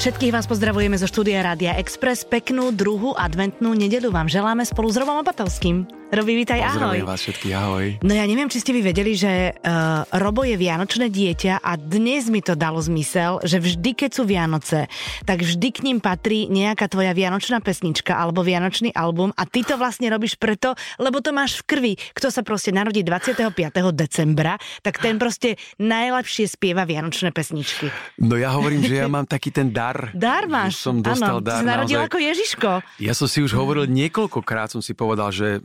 Všetkých vás pozdravujeme zo štúdia Rádia Express. Peknú druhú adventnú nedelu vám želáme spolu s Robom Opatovským. Robi, vítaj, ahoj. Vás všetkých, ahoj. No ja neviem, či ste vy vedeli, že uh, Robo je vianočné dieťa a dnes mi to dalo zmysel, že vždy, keď sú Vianoce, tak vždy k ním patrí nejaká tvoja vianočná pesnička alebo vianočný album a ty to vlastne robíš preto, lebo to máš v krvi. Kto sa proste narodí 25. decembra, tak ten proste najlepšie spieva vianočné pesničky. No ja hovorím, že ja mám taký ten dar. Dar máš. Som dostal ano, dar. Si narodil naozaj. ako Ježiško. Ja som si už hovoril niekoľkokrát, som si povedal, že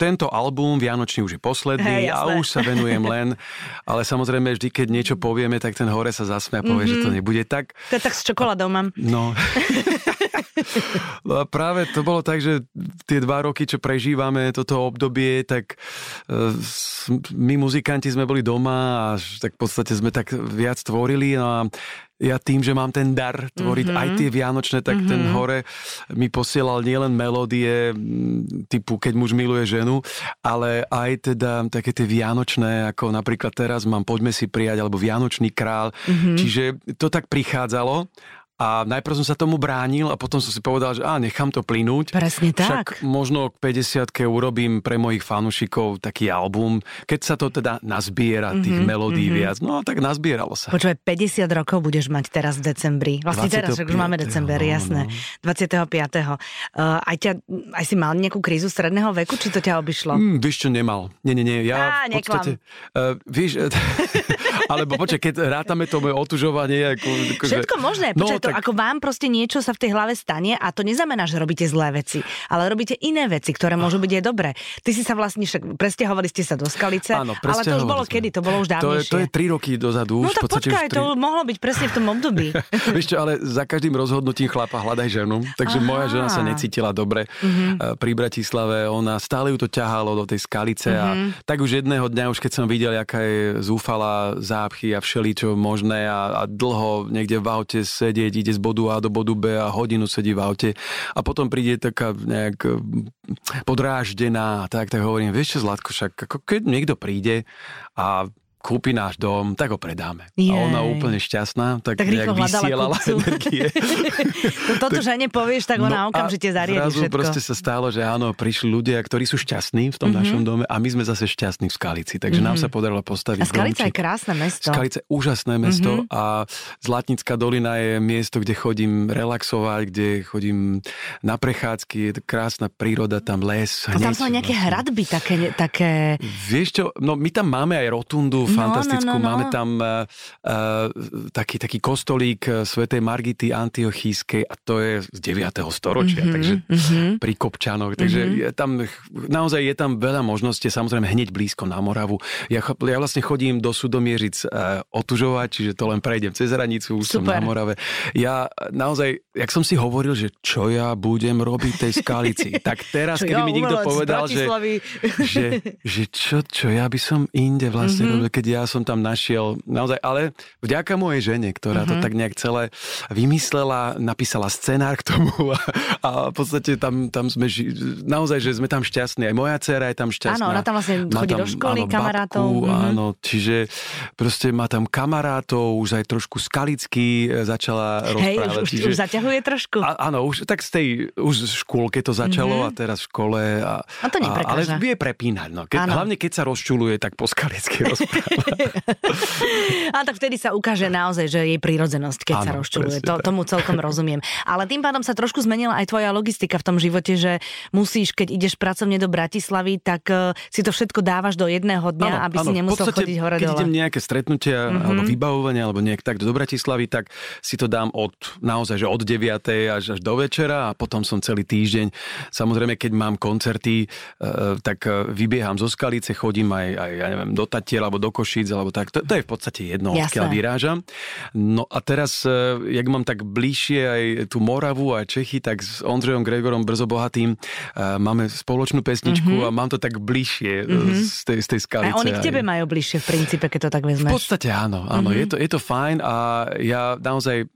tento album Vianočný už je posledný Hej, a už sa venujem len, ale samozrejme vždy, keď niečo povieme, tak ten hore sa zasmie a povie, mm-hmm. že to nebude tak. To je tak s čokoládou mám. No. no a práve to bolo tak, že tie dva roky, čo prežívame toto obdobie, tak e, my muzikanti sme boli doma a tak v podstate sme tak viac tvorili no a ja tým, že mám ten dar tvoriť mm-hmm. aj tie vianočné, tak mm-hmm. ten hore mi posielal nielen melódie mm, typu Keď muž miluje ženu, ale aj teda také tie vianočné, ako napríklad teraz mám Poďme si prijať, alebo Vianočný král. Mm-hmm. Čiže to tak prichádzalo a najprv som sa tomu bránil a potom som si povedal, že á, nechám to plynúť. Presne Však tak. možno k 50 urobím pre mojich fanúšikov taký album, keď sa to teda nazbiera tých Mhm, mm-hmm, viac. No tak nazbieralo sa. Počúvaj, 50 rokov budeš mať teraz v decembri. Vlastne teraz, však už máme 25., december, no, jasné. 25. Uh, aj, ťa, aj si mal nejakú krízu stredného veku, či to ťa obišlo? Mm, vieš čo, nemal. Nie, nie, nie. Ja Á, v podstate... Uh, vieš, alebo počkaj, keď rátame to moje otužovanie... Ako, akože, Všetko možné. No, Počkaj, to, tak- ako vám proste niečo sa v tej hlave stane a to neznamená, že robíte zlé veci, ale robíte iné veci, ktoré môžu byť aj dobré. Ty si sa vlastne však presťahovali ste sa do Skalice, Áno, ale to už bolo sme. kedy? To bolo už to je, dávnejšie. to je tri roky dozadu. no už už počkaj, tri... to mohlo byť presne v tom období. Čo, ale za každým rozhodnutím chlapa hľadaj ženu. Takže Aha. Mhm. moja žena sa necítila dobre mm-hmm. pri Bratislave. Ona stále ju to ťahalo do tej skalice Mhm. a tak už jedného dňa, už keď som videl, aká je zúfala zápchy a všeličo možné a, a dlho niekde v aute sedieť, ide z bodu A do bodu B a hodinu sedí v aute a potom príde taká nejak mm, podráždená, tak, tak hovorím, vieš čo, Zlatko, však ako keď niekto príde a kúpi náš dom, tak ho predáme. Jej. A ona úplne šťastná, tak, Tak nejak vysielala kupcu. energie. To, toto, že nepovieš, tak ona No okamžite zariadi zrazu všetko. proste sa stalo, že áno, prišli ľudia, ktorí sú šťastní v tom mm-hmm. našom dome a my sme zase šťastní v Skalici. Takže mm-hmm. nám sa podarilo postaviť Mhm. A Skalica je domček. krásne mesto. Skalice je úžasné mesto mm-hmm. a Zlatnická dolina je miesto, kde chodím relaxovať, kde chodím na prechádzky, je to krásna príroda, tam les. A tam sú nejaké vlastne. hradby také, také... Vieš čo, no my tam máme aj rotundu No, fantastickú, no, no, no. máme tam uh, taký, taký kostolík uh, svätej Margity Antiochískej a to je z 9. storočia, mm-hmm, takže mhm. pri Kopčanoch, takže mm-hmm. je tam, naozaj je tam veľa možností, samozrejme hneď blízko na Moravu. Ja, ja vlastne chodím do Sudomiežic uh, otužovať, čiže to len prejdem cez hranicu, už som na Morave. Ja naozaj, jak som si hovoril, že čo ja budem robiť tej skalici, tak teraz, keby mi niekto povedal, že že, že čo, čo ja by som inde vlastne mm-hmm. robil, keď ja som tam našiel naozaj, ale vďaka mojej žene, ktorá mm-hmm. to tak nejak celé vymyslela, napísala scenár k tomu a, a v podstate tam, tam sme, ži, naozaj, že sme tam šťastní. Aj moja dcéra je tam šťastná. Áno, ona tam vlastne Má chodí do školy, áno, kamarátov, Babku, mhm. Áno, čiže proste má tam kamarátov, už aj trošku skalicky e, začala Hej, rozprávať. už, už, čiže, už zaťahuje trošku. a, áno, už tak z tej už z škôlke to začalo mm-hmm. a teraz v škole. A, Mhm. A to neprekáža. ale vie prepínať. No. Ke, Áno. hlavne keď sa rozčuluje, tak po skalicky rozpráva. A tak vtedy sa ukáže naozaj, že jej prírodzenosť, keď Áno, sa rozčuluje. To, tomu celkom rozumiem. Ale tým pádom sa trošku zmenila aj tvoja logistika v tom živote, že musíš, keď ideš pracovne do Bratislavy, tak uh, si to všetko dávaš do jedného dňa, aby si nemusel podstate, chodiť hore keď dole. idem nejaké stretnutia mm-hmm. alebo vybavovanie alebo nejak tak do Bratislavy, tak si to dám od naozaj, že od 9. až, až do večera a potom som celý týždeň. Samozrejme, keď mám koncerty, e, tak vybieham zo Skalice, chodím aj, aj ja neviem, do Tatier alebo do Košíc alebo tak. To, to je v podstate jedno, Jasné. odkiaľ vyrážam. No a teraz, e, jak mám tak bližšie aj tú Moravu a Čechy, tak s Ondřejom Gregorom Brzo Bohatým e, máme spoločnú pesničku mm-hmm. a mám to tak bližšie mm-hmm. z, tej, z tej Skalice. a oni k aj- tebe majú bližšie v princípe, keď to tak v vezmeš. podstate áno, áno, mm-hmm. je, to, je to fajn a ja naozaj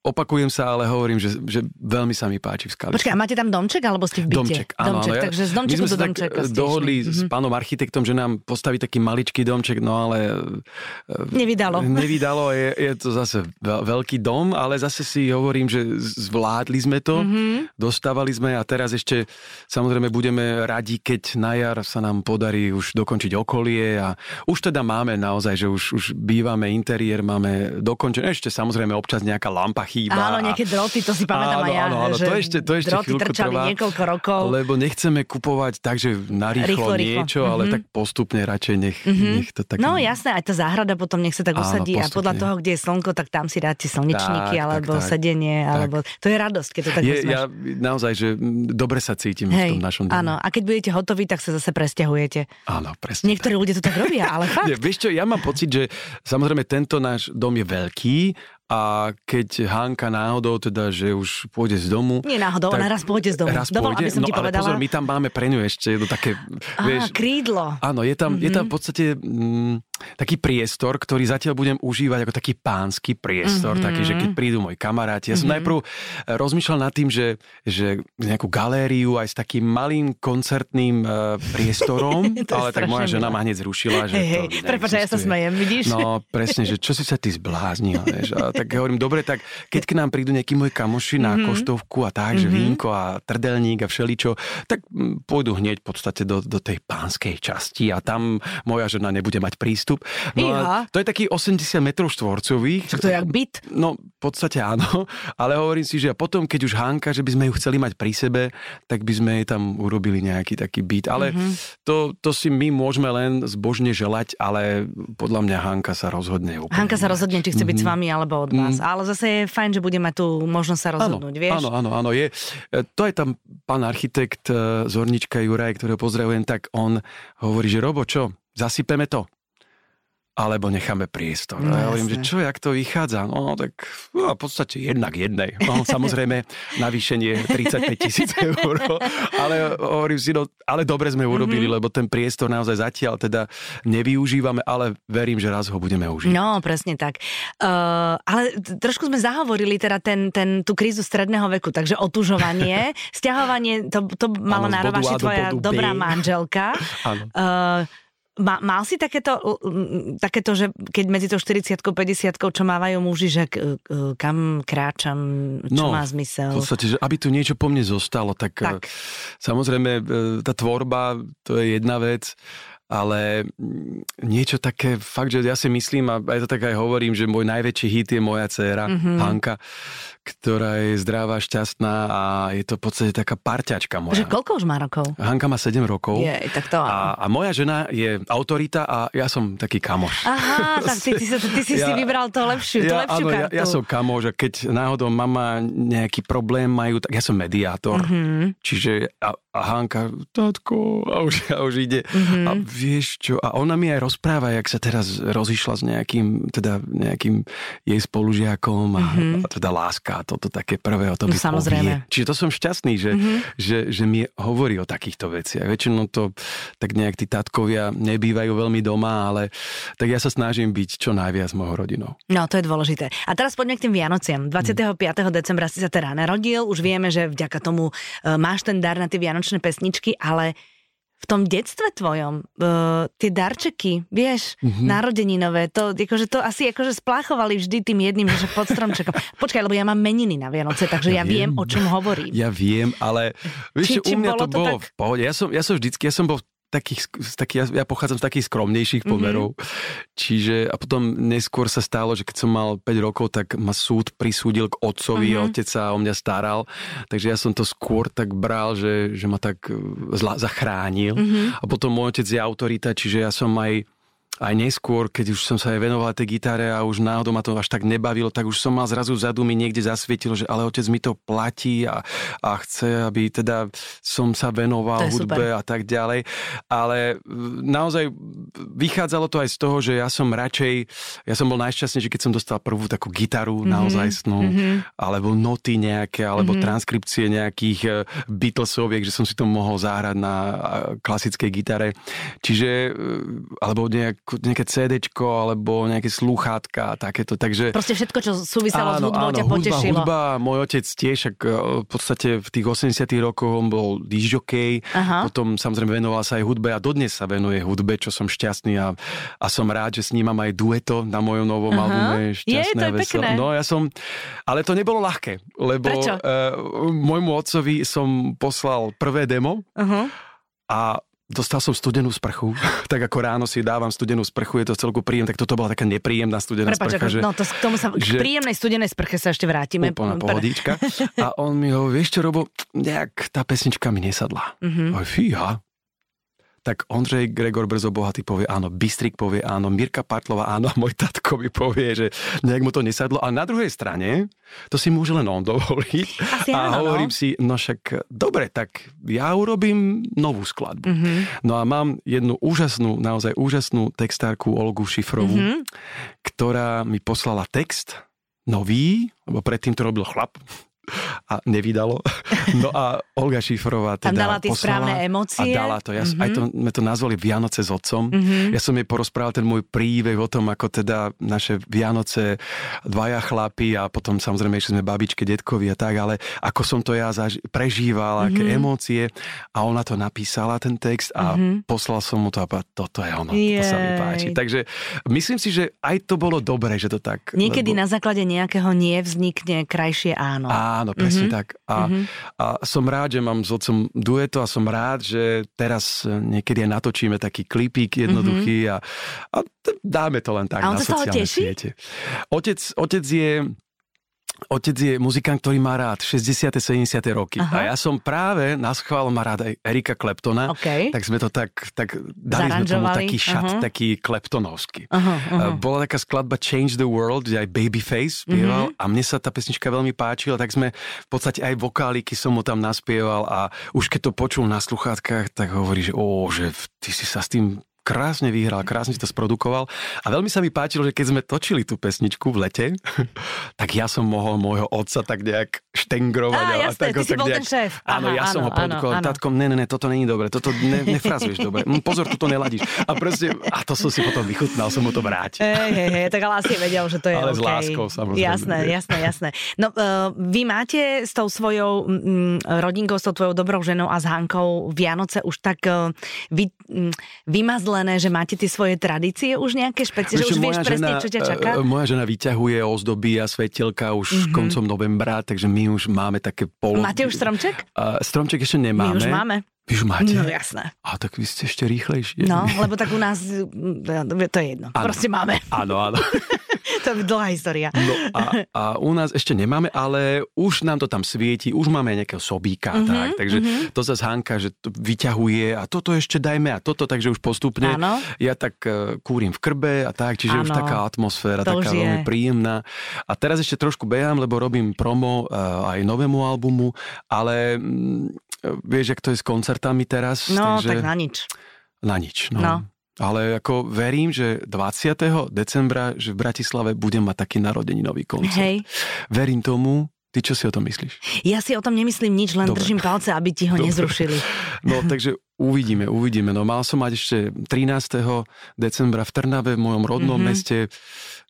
opakujem sa, ale hovorím, že, že veľmi sa mi páči v Skalici. Počkaj, a máte tam domček, alebo ste v byte? Domček, áno, domček, áno, ja- takže z domčeku do domčeka eh, ste dohodli išli. s Mhm. pánom architektom, že nám postaví taký maličký domček, no ale eh, Nevydalo. nevydalo, je, je to zase veľ- veľký dom, ale zase si hovorím, že zvládli sme to, Mhm. dostávali sme a teraz ešte samozrejme budeme radi, keď na jar sa nám podarí už dokončiť okolie a už teda máme naozaj, že už, už bývame interiér, máme dokončené, ešte samozrejme občas nejaká lampa chýba. Áno, nejaké droty, to si pamätám áno, aj ja. Áno, áno, to ešte, to ešte droty trčali trvá, niekoľko rokov. Lebo nechceme kupovať tak, že narýchlo Rýchlo, rýchlo. niečo, ale Mhm. tak postupne radšej nech, Mhm. nech to tak... No jasné, aj tá záhrada potom nech sa tak Áno, usadí a podľa postupne. toho, kde je slnko, tak tam si dáte slnečníky Tak, alebo tak, tak. sedenie, alebo to je radosť, keď to tak je, ja naozaj, že dobre sa cítim v Hej, tom našom dome. áno, a keď budete hotoví, tak sa zase presťahujete. Áno, presne. Niektorí ľudia to tak robia, ale fakt. Nie, vieš čo, ja mám pocit, že samozrejme tento náš dom je veľký a keď Hanka náhodou teda, že už pôjde z domu... Nie náhodou, tak ona raz pôjde z domu. Raz Dovol, pôjde, aby som no ti ale povedala. pozor, my tam máme pre ňu ešte jedno také, Á, vieš, krídlo. Áno, je tam, mm-hmm. je tam v podstate mm, taký priestor, ktorý zatiaľ budem užívať ako taký pánsky priestor, mm-hmm. taký, že keď prídu moji kamaráti. Ja som mm-hmm. najprv eh, rozmýšľal nad tým, že, že nejakú galériu aj s takým malým koncertným uh, priestorom, ale tak moja žena ma hneď zrušila, že Hej, to hej, prepáč, ja sa smejem, vidíš? No, presne, že čo si sa ty zbláznila, vieš. A tak hovorím, dobre, tak keď k nám prídu nejakí moji kamoši na Mhm. koštovku a tak, že vínko a trdelník a všeličo, tak mm, pôjdu hneď v podstate do, do tej pánskej časti a tam moja žena nebude mať prístup. No Iha. a to je taký 80 metrov štvorcových. Však to je jak byt. No, v podstate áno, ale hovorím si, že potom, keď už Hanka, že by sme ju chceli mať pri sebe, tak by sme jej tam urobili nejaký taký byt. Ale Mhm. to, to si my môžeme len zbožne želať, ale podľa mňa Hanka sa rozhodne úplne. Hanka sa rozhodne, či chce byť s Mhm. vami alebo od vás. Ale zase je fajn, že bude mať tú možnosť sa rozhodnúť, vieš? Áno, áno, áno. Je, e, to je tam pán architekt e, Zornička Juraj, ktorého pozdravujem, tak on hovorí, že Robo, čo, zasypeme to? Alebo necháme priestor. No, ja hovorím, že čo, jak to vychádza? No, tak no, v podstate jednak jednej. No, samozrejme, navýšenie 35 tisíc eur. Ale hovorím si, no, ale dobre sme urobili, Mhm. mm-hmm. lebo ten priestor naozaj zatiaľ teda nevyužívame, ale verím, že raz ho budeme užívať. No, presne tak. Uh, ale trošku sme zahovorili teda ten, ten, tú krízu stredného veku, takže otužovanie, stiahovanie, to, to mala Áno, z na bodu A rovaši do tvoja B. dobrá manželka. Áno. Uh, ma, mal si takéto, takéto, že keď medzi tou 40 50 čo mávajú muži, že k, k, kam kráčam, čo No, má zmysel? V podstate, že aby tu niečo po mne zostalo, tak, Tak. tak. samozrejme e, tá tvorba, to je jedna vec, ale mm, niečo také, fakt, že ja si myslím, a aj to tak aj hovorím, že môj najväčší hit je moja dcéra, Mhm. mm-hmm. Hanka, ktorá je zdravá, šťastná a je to v podstate taká parťačka Že moja. koľko už má rokov? Hanka má 7 rokov. Je, tak to. A, a moja žena je autorita a ja som taký kamoš. Aha, tak ty, ty, ty, ty si si Ja- vybral to lepšiu, tú ja, lepšiu áno, ja, kartu. ja som kamoš a keď náhodou mama nejaký problém majú, tak ja som mediátor. Mhm. Čiže a, a Hanka, tatko, a už, a už ide. Mhm. A vieš čo, a ona mi aj rozpráva, jak sa teraz rozišla s nejakým, teda nejakým jej spolužiakom a, a teda láska, toto také prvé o to. No, samozrejme. povie. Čiže to som šťastný, že, Mhm. že, že mi hovorí o takýchto veciach. Väčšinou to tak nejak tí tatkovia nebývajú veľmi doma, ale tak ja sa snažím byť čo najviac mojou rodinou. No, to je dôležité. A teraz poďme k tým Vianociam. 25. decembra si sa teda narodil, už vieme, že vďaka tomu e, máš ten dar na tie vianočné pesničky, ale v tom detstve tvojom, uh, tie darčeky, vieš, mm-hmm. narodeninové, to, akože to asi akože spláchovali vždy tým jedným, že pod stromčekom. Počkaj, lebo ja mám meniny na Vianoce, takže ja, Ja viem, viem. o čom hovorím. Ja viem, ale Či- vieš, či čo, u mňa bolo to to bolo tak? v pohode. Ja som, ja som vždycky, ja som bol takých, z takých, ja, ja pochádzam z takých skromnejších Mhm. pomerov. Mm-hmm. Čiže a potom neskôr sa stalo, že keď som mal 5 rokov, tak ma súd prisúdil k otcovi, Mhm. mm-hmm. otec sa o mňa staral. Takže ja som to skôr tak bral, že, že ma tak e, zla, zachránil. Mhm. Mm-hmm. A potom môj otec je autorita, čiže ja som aj aj neskôr, keď už som sa aj venoval tej gitare a už náhodou ma to až tak nebavilo, tak už som mal zrazu vzadu mi niekde zasvietilo, že ale otec mi to platí a, a chce, aby teda som sa venoval hudbe super. a tak ďalej. Ale mm, naozaj vychádzalo to aj z toho, že ja som radšej, ja som bol najšťastnejší, keď som dostal prvú takú gitaru mm-hmm. naozaj snú, mm-hmm. alebo noty nejaké, alebo mm-hmm. transkripcie nejakých eh, Beatlesoviek, že som si to mohol zahrať na klasickej gitare. Čiže, eh, alebo nejak nejaké CDčko alebo nejaké slúchátka a takéto. Takže, Proste všetko, čo súviselo s hudbou, ťa hudba, potešilo. Hudba, môj otec tiež, ak, v podstate v tých 80 rokoch on bol disjokej, potom samozrejme venoval sa aj hudbe a dodnes sa venuje hudbe, čo som šťastný a, a som rád, že s ním mám aj dueto na mojom novom Aha. albume. Šťastné je, to je pekné. No ja som, ale to nebolo ľahké, lebo Prečo? Uh, môjmu otcovi som poslal prvé demo uh-huh. a Dostal som studenú sprchu, tak ako ráno si dávam studenú sprchu, je to celku príjem, tak toto bola taká nepríjemná studená Prepač, sprcha. Že, no to k tomu sa, že, k príjemnej studenej sprche sa ešte vrátime. Úplná pohodička. A on mi hovorí, vieš čo, Robo, nejak tá pesnička mi nesadla. Mm-hmm. Oj, fíha, tak Ondřej Gregor Brzo Bohatý povie áno, Bystrik povie áno, Mirka Partlová áno, a môj tatko mi povie, že nejak mu to nesadlo. A na druhej strane, to si môže len on dovoliť. Asi a áno, hovorím no. si, no však dobre, tak ja urobím novú skladbu. Mm-hmm. No a mám jednu úžasnú, naozaj úžasnú textárku Olgu Šifrovú, mm-hmm. ktorá mi poslala text nový, lebo predtým to robil chlap, a nevydalo. No a Olga Šifrová teda Tam dala tie poslala správne emócie. A dala to. Ja, Mhm. mm-hmm. Aj to, sme to nazvali Vianoce s otcom. Mm-hmm. Ja som jej porozprával ten môj príbeh o tom, ako teda naše Vianoce, dvaja chlapi a potom samozrejme ešte sme babičke, detkovi a tak, ale ako som to ja zaž- prežíval, mm-hmm. aké Mhm. emócie a ona to napísala, ten text a mm-hmm. poslal som mu to a povedal, toto je ono, to sa mi Jej. páči. Takže myslím si, že aj to bolo dobré, že to tak... Niekedy lebo... na základe nejakého nie vznikne krajšie áno. Áno, presne Mhm. mm-hmm. tak. A, mm-hmm. a som rád, že mám s otcom dueto a som rád, že teraz e, niekedy aj natočíme taký klipík jednoduchý mm-hmm. a, a dáme to len tak A on na sociálne teší? siete. Otec, otec je Otec je muzikant, ktorý má rád 60. 70. roky. Aha. A ja som práve na schvál má rád aj Erika Kleptona. OK. Tak sme to tak, tak dali sme tomu taký šat, Aha. taký kleptonovský. Aha, aha. Uh, Bola taká skladba Change the World, kde aj Babyface spieval Mhm. mm-hmm. a mne sa tá pesnička veľmi páčila, tak sme v podstate aj vokáliky som mu tam naspieval a už keď to počul na sluchátkach, tak hovorí, že ó, že ty si sa s tým krásne vyhral, krásne si to sprodukoval. A veľmi sa mi páčilo, že keď sme točili tú pesničku v lete, tak ja som mohol môjho otca tak nejak štengrovať. Á, a jasné, tak, ty si tak bol nejak, ten šéf. Áno, Áno, ja som áno, ho produkoval. áno, ne, ne, ne, toto není dobre, toto ne, nefrazuješ dobre. Mm, Pozor, toto neladíš. A proste, a to som si potom vychutnal, som mu to vrátil. Hej, hej, hej, tak ale asi vedel, že to je Ale s OK. láskou, samozrejme. Jasné, jasné, jasné. No, uh, vy máte s tou svojou mm, rodinkou, s tou tvojou dobrou ženou a s Hankou Vianoce už tak uh, vy, mm, vymazlené, že máte tie svoje tradície už nejaké špeciálne, že už vieš presne, čo ťa čaká? e, moja žena vyťahuje ozdoby a svetelka už mm-hmm. koncom novembra, takže my už máme také pol... Máte už stromček? Uh, stromček ešte nemáme. My už máme. Vy už máte? No jasné. A tak vy ste ešte rýchlejšie. No, lebo tak u nás, mm, to je jedno. Áno. Proste máme. Áno, áno. to je dlhá história. No a, a u nás ešte nemáme, ale už nám to tam svieti, už máme nejakého sobíka, Mhm, mm-hmm, tak, takže mm-hmm. to zase Hanka, že to vyťahuje a toto ešte dajme a toto, takže už postupne Áno. ja tak uh, kúrim v krbe a tak, čiže už Áno. taká atmosféra, To taká už veľmi príjemná. A teraz ešte trošku behám, lebo robím promo uh, aj novému albumu, ale mm, vieš, jak to je s koncertami teraz? No, takže... tak na nič. Na nič, no. No. Ale ako verím, že 20. decembra, že v Bratislave budem mať taký narodeninový koncert. Hej. Verím tomu. Ty čo si o tom myslíš? Ja si o tom nemyslím nič, len Dobre. držím palce, aby ti ho Dobre. nezrušili. No takže uvidíme, uvidíme. No mal som mať ešte 13. decembra v Trnave, v mojom rodnom Mhm. mm-hmm. meste.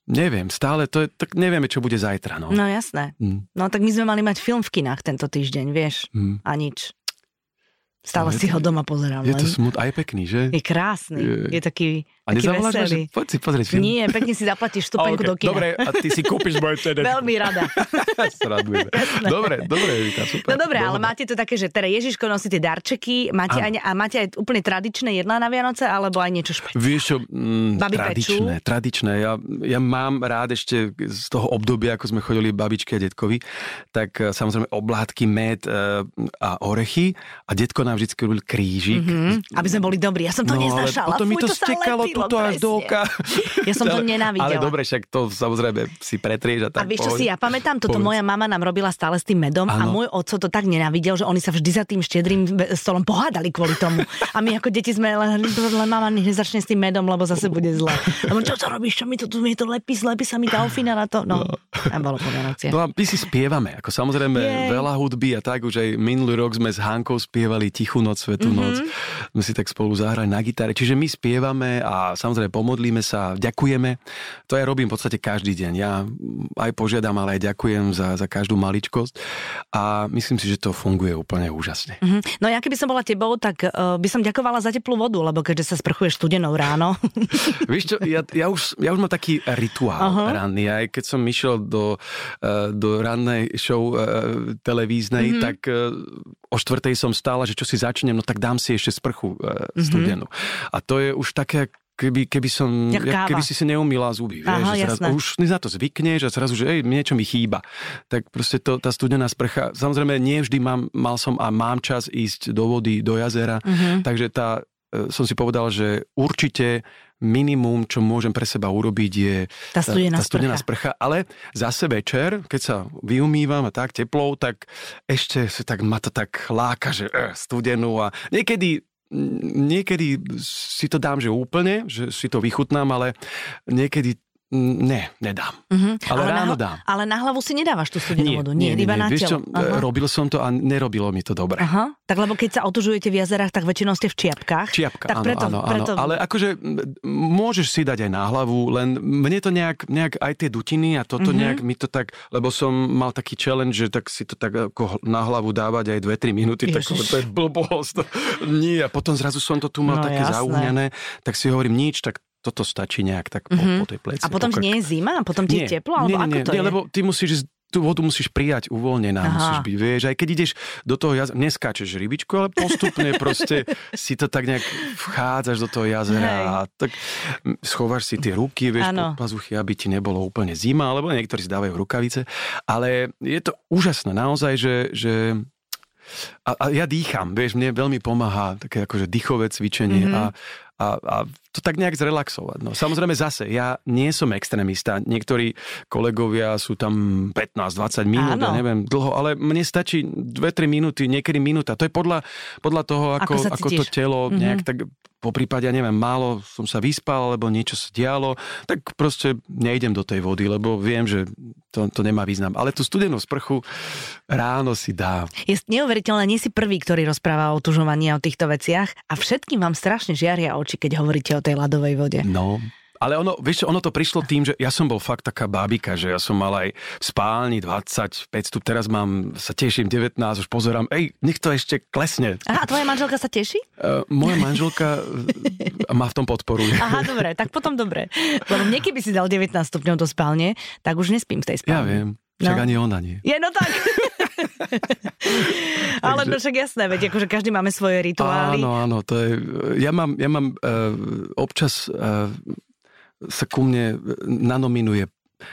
Neviem, stále to je, tak nevieme, čo bude zajtra. No. No jasné. Mm. No tak my sme mali mať film v kinách tento týždeň, vieš? Mm. A nič. Stále si je ho doma pozerám Je len. to smut, aj pekný, že? Je krásny. Je. Je taký, A nezavoláš ma, že poď si pozrieť film? Nie, pekne si zaplatíš vstupenku A, do kina. Dobre, a ty si kúpiš moje CD. Veľmi rada. Sradujeme. dobre, dobre, Vita, super. No dobre, ale máte to také, že teda Ježiško nosí tie darčeky, máte aj, a máte aj úplne tradičné jedlá na Vianoce, alebo aj niečo špeciálne? Vieš čo, mm, Babi tradičné, tradičné. Ja, ja mám rád ešte z toho obdobia, ako sme chodili babičke a detkovi, tak eh, samozrejme oblátky, med eh, a orechy a detko nám vždy robil krížik. Hm? Aby sme boli dobrí. Ja som to No, ale neznášala. potom mi to sa stekalo tuto až do oka. Ja som to nenávidela. Ale dobre, však to samozrejme si pretrieš a A tak. vieš, čo si ja pamätám? Toto Povedz. moja mama nám robila stále s tým medom a Áno. môj oco to tak nenávidel, že oni sa vždy za tým štedrým stolom pohádali kvôli tomu. A my ako deti sme len, len mama nezačne s tým medom, lebo zase bude zle. Lebo čo to robíš, čo mi to tu mi to lepí, zlepí sa mi tá ofina na to. No, a bolo po Vianocie. No a my si spievame, ako samozrejme Jej. veľa hudby a tak, už aj minulý rok sme s Hankou spievali Tichú noc, Svetú Mhm. mm-hmm. noc. Sme si tak spolu zahrali na gitare. Čiže my spievame a samozrejme pomodlíme sa, ďakujeme. To ja robím v podstate každý deň. Ja aj požiadam, ale aj ďakujem za, za každú maličkosť a myslím si, že to funguje úplne úžasne. Mm-hmm. No ja keby som bola tebou, tak uh, by som ďakovala za teplú vodu, lebo keďže sa sprchuješ studenou ráno. Víš čo, ja, ja, už, ja už mám taký rituál uh-huh. ranný. Aj keď som išiel do, uh, do rannej show uh, televíznej, mm-hmm. tak uh, o štvrtej som stála, že čo si začnem, no tak dám si ešte sprchu uh, studenú. Mm-hmm. A to je už také keby, keby som, ja, keby si si neumila zuby, Aha, vieš, zrazu, už na to zvykneš a zrazu, že ej, niečo mi chýba. Tak proste to, tá studená sprcha, samozrejme nie vždy mám, mal som a mám čas ísť do vody, do jazera, uh-huh. takže tá, e, som si povedal, že určite minimum, čo môžem pre seba urobiť, je tá studená, tá, tá studená sprcha. sprcha. Ale zase večer, keď sa vyumývam a tak teplou, tak ešte tak ma to tak láka, že uh, studenú a niekedy niekedy si to dám, že úplne, že si to vychutnám, ale niekedy Ne, nedám. Uh-huh. Ale, ale ráno na, dám. Ale na hlavu si nedávaš tú studenú vodu? Nie, nie, iba nie. na Vieš čo, uh-huh. robil som to a nerobilo mi to dobre. Uh-huh. Tak lebo keď sa otužujete v jazerách, tak väčšinou ste v čiapkách. Čiapka, tak áno, preto, áno, preto... áno. Ale akože môžeš si dať aj na hlavu, len mne to nejak, nejak aj tie dutiny a toto uh-huh. nejak mi to tak, lebo som mal taký challenge, že tak si to tak ako na hlavu dávať aj 2-3 minúty, Ježiš. tak to je blbosť. Nie, a potom zrazu som to tu mal no, také zaúňané, tak si hovorím nič, tak toto stačí nejak tak po, mm-hmm. po tej pleci. A potom pokrk. nie je zima? A potom ti je teplo? Alebo nie, nie, ako to nie, je? lebo ty musíš tú vodu musíš prijať uvoľnená, Aha. musíš byť, vieš, aj keď ideš do toho jazera, neskáčeš rybičku, ale postupne proste si to tak nejak vchádzaš do toho jazera Hej. a tak schováš si tie ruky, vieš, ano. pod pazuchy, aby ti nebolo úplne zima, alebo niektorí si dávajú rukavice, ale je to úžasné naozaj, že, že a, a ja dýcham, vieš, mne veľmi pomáha také akože dýchové cvičenie mm-hmm. a a, a to tak nejak zrelaxovať. No, samozrejme zase, ja nie som extrémista. Niektorí kolegovia sú tam 15-20 minút, ja neviem, dlho, ale mne stačí 2-3 minúty, niekedy minúta. To je podľa, podľa toho, ako, ako, ako to telo mm-hmm. nejak tak po prípade, ja neviem, málo som sa vyspal, alebo niečo sa dialo, tak proste nejdem do tej vody, lebo viem, že to, to nemá význam. Ale tú studenú sprchu ráno si dá. Je neuveriteľné, nie si prvý, ktorý rozpráva o tužovaní a o týchto veciach a všetkým vám strašne žiaria oči, keď hovoríte o tej ľadovej vode. No, ale ono, vieš, ono to prišlo tým, že ja som bol fakt taká bábika, že ja som mal aj v spálni 25 stup, teraz mám, sa teším 19, už pozerám, ej, nech to ešte klesne. Aha, a tvoja manželka sa teší? Uh, moja manželka uh, ma v tom podporuje. Aha, dobre, tak potom dobre. Lebo mne keby si dal 19 stupňov do spálne, tak už nespím v tej spálni. Ja viem, však no. ani ona nie. Je, no tak. Ale Takže... no však jasné, veď akože každý máme svoje rituály. Áno, áno, to je, ja mám, ja mám uh, občas uh, sa ku mne nanominuje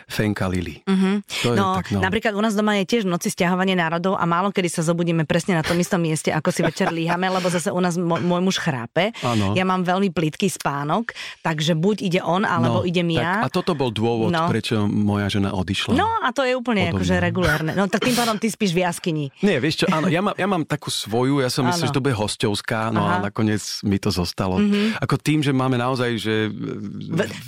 Fenka Lily. Uh-huh. To je no, tak, no, napríklad u nás doma je tiež noci stiahovanie národov a málo kedy sa zobudíme presne na tom istom mieste, ako si večer líhame, lebo zase u nás môj, môj muž chrápe. Ano. Ja mám veľmi plitký spánok, takže buď ide on, alebo no, idem ja. Tak, a toto bol dôvod, no. prečo moja žena odišla. No a to je úplne akože regulárne. No tak tým pádom ty spíš v jaskyni. Nie, vieš čo, áno, ja, mám, ja mám takú svoju, ja som myslel, že to bude hostovská, no Aha. a nakoniec mi to zostalo. Uh-huh. Ako tým, že máme naozaj, že...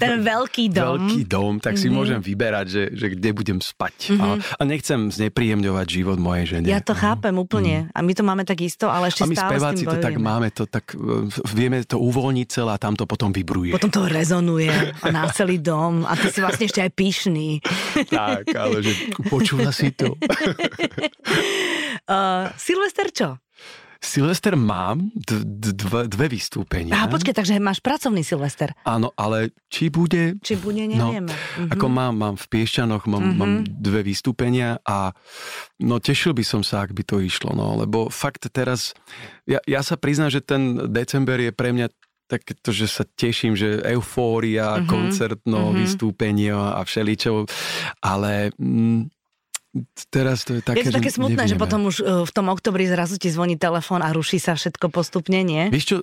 Ten veľký dom. Veľký dom, tak si uh-huh. môžem vyberať, že, že kde budem spať. Mm-hmm. A, nechcem znepríjemňovať život mojej žene. Ja to no. chápem úplne. Mm. A my to máme takisto, ale ešte a my stále speváci to tak máme, to tak e, vieme to uvoľniť celé a tam to potom vybruje. Potom to rezonuje a na celý dom a ty si vlastne ešte aj pyšný. tak, ale že počula si to. uh, Silvester čo? Silvester mám d- d- dve, dve vystúpenia. Aha, počkej, takže máš pracovný Silvester. Áno, ale či bude... Či bude, no, nevieme. No, mm-hmm. Ako mám, mám v Piešťanoch, mám, mm-hmm. mám dve vystúpenia a no tešil by som sa, ak by to išlo, no, lebo fakt teraz, ja, ja sa priznám, že ten december je pre mňa takéto, že sa teším, že eufória, mm-hmm. koncertno, mm-hmm. vystúpenie a všeličo, ale... Mm, teraz to je také, Je to také smutné, nevieme. že potom už e, v tom oktobri zrazu ti zvoní telefón a ruší sa všetko postupne, nie? Vieš čo,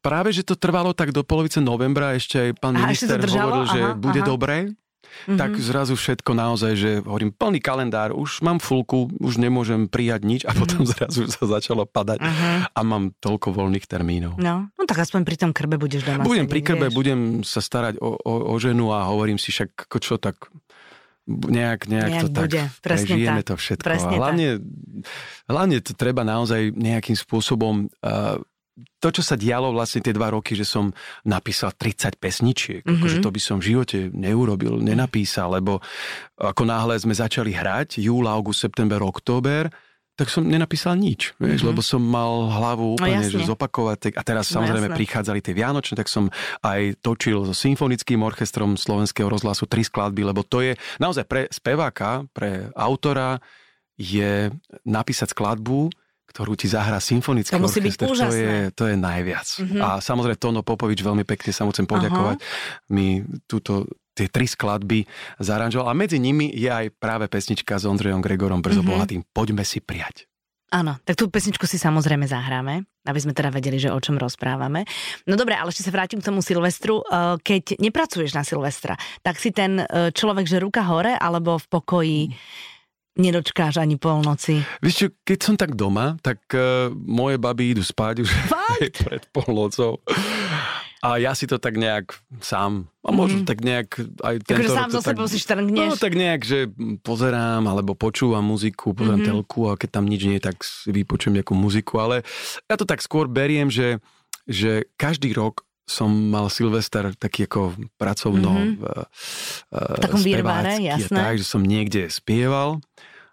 práve, že to trvalo tak do polovice novembra, ešte aj pán a, minister hovoril, že aha, bude aha. dobré. Mm-hmm. tak zrazu všetko naozaj, že hovorím, plný kalendár, už mám fulku, už nemôžem prijať nič a potom mm-hmm. zrazu sa začalo padať uh-huh. a mám toľko voľných termínov. No, no tak aspoň pri tom krbe budeš doma. Budem pri krbe, vieš. budem sa starať o, o, o ženu a hovorím si však, čo, tak nejak, nejak, nejak to bude. tak Presne prežijeme tak. to všetko. Presne a hlavne, tak. hlavne to treba naozaj nejakým spôsobom uh, to, čo sa dialo vlastne tie dva roky, že som napísal 30 pesničiek, mm-hmm. akože to by som v živote neurobil, nenapísal, lebo ako náhle sme začali hrať, júl, august, september, október, tak som nenapísal nič, vieš, mm-hmm. lebo som mal hlavu no úplne, no, že zopakovať. A teraz no, samozrejme jasne. prichádzali tie Vianočné, tak som aj točil so symfonickým orchestrom Slovenského rozhlasu tri skladby, lebo to je naozaj pre speváka, pre autora je napísať skladbu, ktorú ti zahrá symfonický to orchester, to je, to je najviac. Mm-hmm. A samozrejme Tono Popovič veľmi pekne sa mu chcem poďakovať. Uh-huh. Mi túto tie tri skladby zaranžoval a medzi nimi je aj práve pesnička s Ondrejom Gregorom Brzo mm-hmm. Bohatým Poďme si prijať. Áno, tak tú pesničku si samozrejme zahráme, aby sme teda vedeli, že o čom rozprávame. No dobre, ale ešte sa vrátim k tomu Silvestru. E, keď nepracuješ na Silvestra, tak si ten e, človek, že ruka hore, alebo v pokoji nedočkáš ani polnoci. Vieš čo, keď som tak doma, tak uh, moje baby idú spať už pred polnocou. A ja si to tak nejak sám, a možno mm. tak nejak aj tento Takže sám zo sebou si štrngneš? No tak nejak, že pozerám, alebo počúvam muziku, pozerám mm-hmm. telku a keď tam nič nie je, tak si vypočujem nejakú muziku, ale ja to tak skôr beriem, že, že každý rok som mal Silvester taký ako pracovno mm-hmm. uh, v takom výrvare, jasné. Tak, že som niekde spieval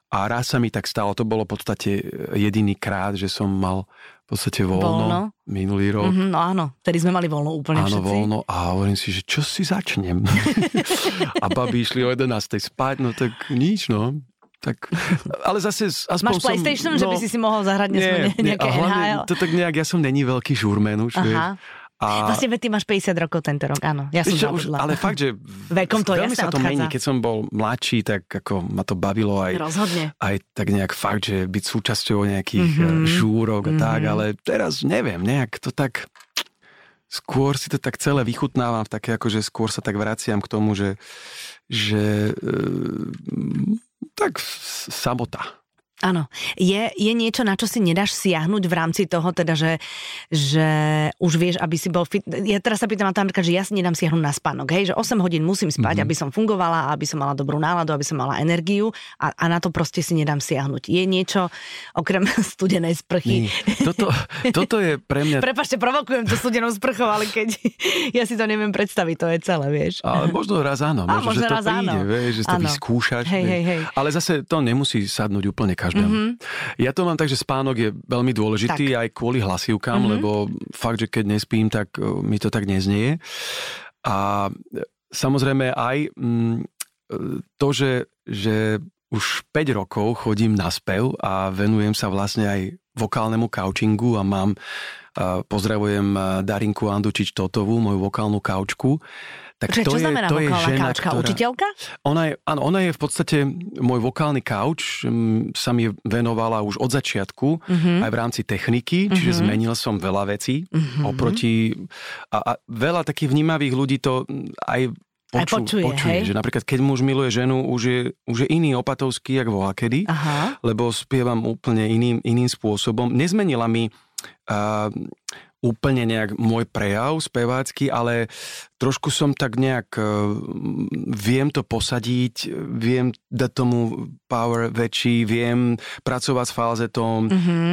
a raz sa mi tak stalo, to bolo v podstate jediný krát, že som mal v podstate voľno, voľno. minulý rok. Mm-hmm, no áno, tedy sme mali voľno úplne áno, všetci. voľno a hovorím si, že čo si začnem? a babi išli o 11. spať, no tak nič, no. Tak, ale zase aspoň Máš PlayStation, som, no, že by si si mohol zahrať dnes nie, nejaké nie, NHL? To tak nejak, ja som není veľký žurmen už, Aha. vieš. A... Vlastne ty máš 50 rokov tento rok, áno. Ja som čo, už, Ale fakt, že Vekom to veľmi sa to odchádza. mení. Keď som bol mladší, tak ako ma to bavilo aj, Rozhodne. aj tak nejak fakt, že byť súčasťou nejakých mm-hmm. žúrok a mm-hmm. tak, ale teraz neviem, nejak to tak skôr si to tak celé vychutnávam, také ako, že skôr sa tak vraciam k tomu, že, že e, tak samota Áno. Je, je niečo, na čo si nedáš siahnuť v rámci toho, teda, že, že už vieš, aby si bol fit. Ja teraz sa pýtam na to, že ja si nedám siahnuť na spánok, hej, že 8 hodín musím spať, mm-hmm. aby som fungovala, aby som mala dobrú náladu, aby som mala energiu a, a na to proste si nedám siahnuť. Je niečo okrem studenej sprchy? Nie. Toto, toto je pre mňa... Prepašte, provokujem to studenou sprchou, ale keď ja si to neviem predstaviť, to je celé, vieš. Ale možno raz áno, možno, a, možno že raz to príde, áno. vieš, že to vyskúšaš. Hej, hej, hej. Ale zase to nemusí sadnúť úplne každému. Mm-hmm. Ja to mám tak, že spánok je veľmi dôležitý tak. aj kvôli hlasivkám, mm-hmm. lebo fakt, že keď nespím, tak e, mi to tak neznie. A e, samozrejme aj mm, e, to, že, že už 5 rokov chodím na spev a venujem sa vlastne aj vokálnemu couchingu a mám, pozdravujem Darinku Andučič Totovú, moju vokálnu kaučku tak Že, to čo je, znamená to je žena, kaučka? Ktorá, učiteľka? Ona je, áno, ona je v podstate môj vokálny kauč, sa mi venovala už od začiatku, uh-huh. aj v rámci techniky, čiže uh-huh. zmenil som veľa vecí uh-huh. oproti... A, a veľa takých vnímavých ľudí to aj Poču, aj počuje, počuje hej? že napríklad keď muž miluje ženu, už je, už je iný opatovský, jak volakedy, Aha. lebo spievam úplne iným, iným spôsobom. Nezmenila mi uh, úplne nejak môj prejav spevácky, ale trošku som tak nejak, e, viem to posadiť, viem dať tomu power väčší, viem pracovať s falzetom, mm-hmm.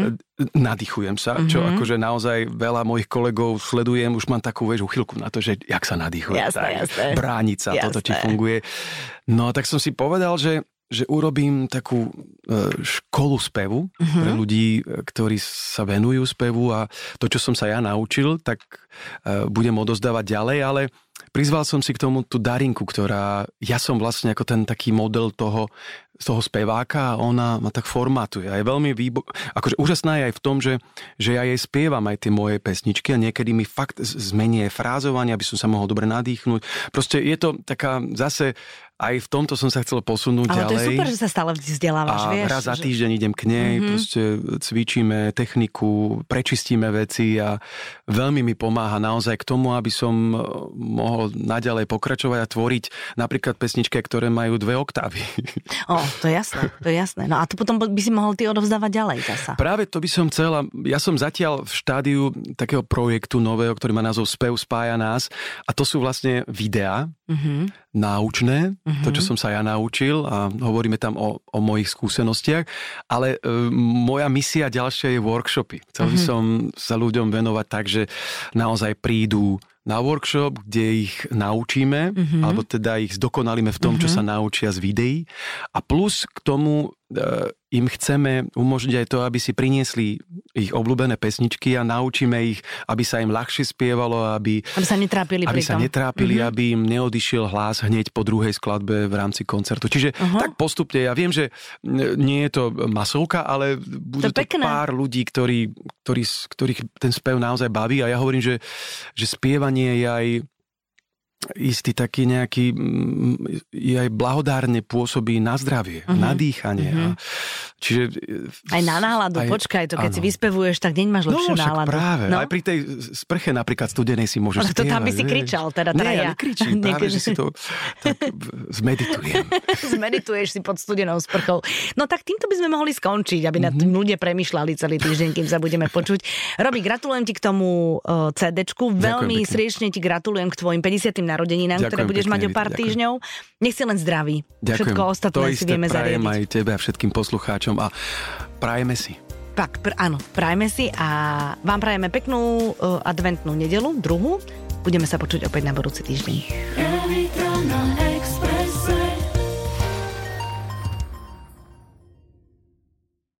nadýchujem sa, mm-hmm. čo akože naozaj veľa mojich kolegov sledujem, už mám takú vieš, uchylku na to, že jak sa nadýchuje, jasné, tak, jasné. brániť sa, jasné. toto ti funguje. No tak som si povedal, že že urobím takú e, školu spevu uh-huh. pre ľudí, e, ktorí sa venujú spevu a to, čo som sa ja naučil, tak e, budem odozdávať ďalej, ale prizval som si k tomu tú Darinku, ktorá, ja som vlastne ako ten taký model toho, toho speváka a ona ma tak formatuje. A je veľmi výbo... akože úžasná je aj v tom, že, že ja jej spievam aj tie moje pesničky a niekedy mi fakt zmenie frázovanie, aby som sa mohol dobre nadýchnuť. Proste je to taká zase aj v tomto som sa chcel posunúť Ale ďalej. Ale to je super, že sa stále vzdelávaš, a vieš. raz za týždeň idem k nej, mm-hmm. proste cvičíme techniku, prečistíme veci a veľmi mi pomáha naozaj k tomu, aby som eh, mohol naďalej pokračovať a tvoriť napríklad pesničke, ktoré majú dve oktávy. Oh, to je jasné, to je jasné. No a to potom by si mohol ty odovzdávať ďalej zasa. Práve to by som chcel, ja som zatiaľ v štádiu takého projektu nového, ktorý má názov Spev spája nás a to sú vlastne videá, uh-huh. náučné, uh-huh. to, čo som sa ja naučil a hovoríme tam o, o mojich skúsenostiach, ale e, moja misia ďalšia je workshopy. Chcel by uh-huh. som sa ľuďom venovať tak, že naozaj prídu na workshop, kde ich naučíme, mm-hmm. alebo teda ich zdokonalíme v tom, mm-hmm. čo sa naučia z videí. A plus k tomu im chceme umožniť aj to, aby si priniesli ich obľúbené pesničky a naučíme ich, aby sa im ľahšie spievalo, aby, aby sa netrápili, aby sa netrápili mm-hmm. aby im neodišiel hlas hneď po druhej skladbe v rámci koncertu. Čiže uh-huh. tak postupne, ja viem, že nie je to masovka, ale bude to, to pár ľudí, ktorí, ktorí, ktorých ten spev naozaj baví a ja hovorím, že, že spievanie je aj istý taký nejaký, mm, aj blahodárne pôsobí na zdravie, uh-huh. na dýchanie. Uh-huh. A čiže, aj na náladu, aj, počkaj, to keď áno. si vyspevuješ, tak deň máš lepšiu no, náladu. práve, no? aj pri tej sprche napríklad studenej si môžeš. To tam by si kričal, teda Nie, ja nekričím, práve, že si to tak zmeditujem. Zmedituješ si pod studenou sprchou. No tak týmto by sme mohli skončiť, aby na tým mhm. ľudia premyšľali celý týždeň, kým sa budeme počuť. Robi, gratulujem ti k tomu uh, CDčku, veľmi srdečne ti gratulujem k tvojim 50 narodeninám, ďakujem ktoré budeš pekne, mať o pár ďakujem. týždňov. Nech si len. Ďakujem. Všetko ostatné to si vieme zariadiť. aj tebe a všetkým poslucháčom a prajeme si. Tak, pr- áno, prajme si a vám prajeme peknú uh, adventnú nedelu, druhú. Budeme sa počuť opäť na budúci týždeň.